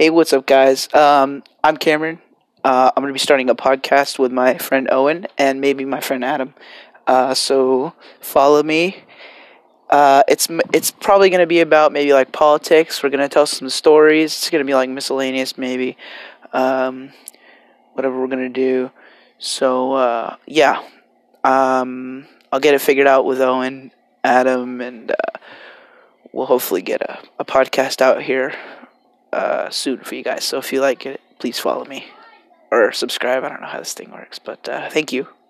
Hey, what's up, guys? Um, I'm Cameron. Uh, I'm going to be starting a podcast with my friend Owen and maybe my friend Adam. Uh, so follow me. Uh, it's it's probably going to be about maybe like politics. We're going to tell some stories. It's going to be like miscellaneous, maybe. Um, whatever we're going to do. So uh, yeah, um, I'll get it figured out with Owen, Adam, and uh, we'll hopefully get a, a podcast out here uh, soon for you guys. So if you like it, please follow me or subscribe. I don't know how this thing works, but uh, thank you.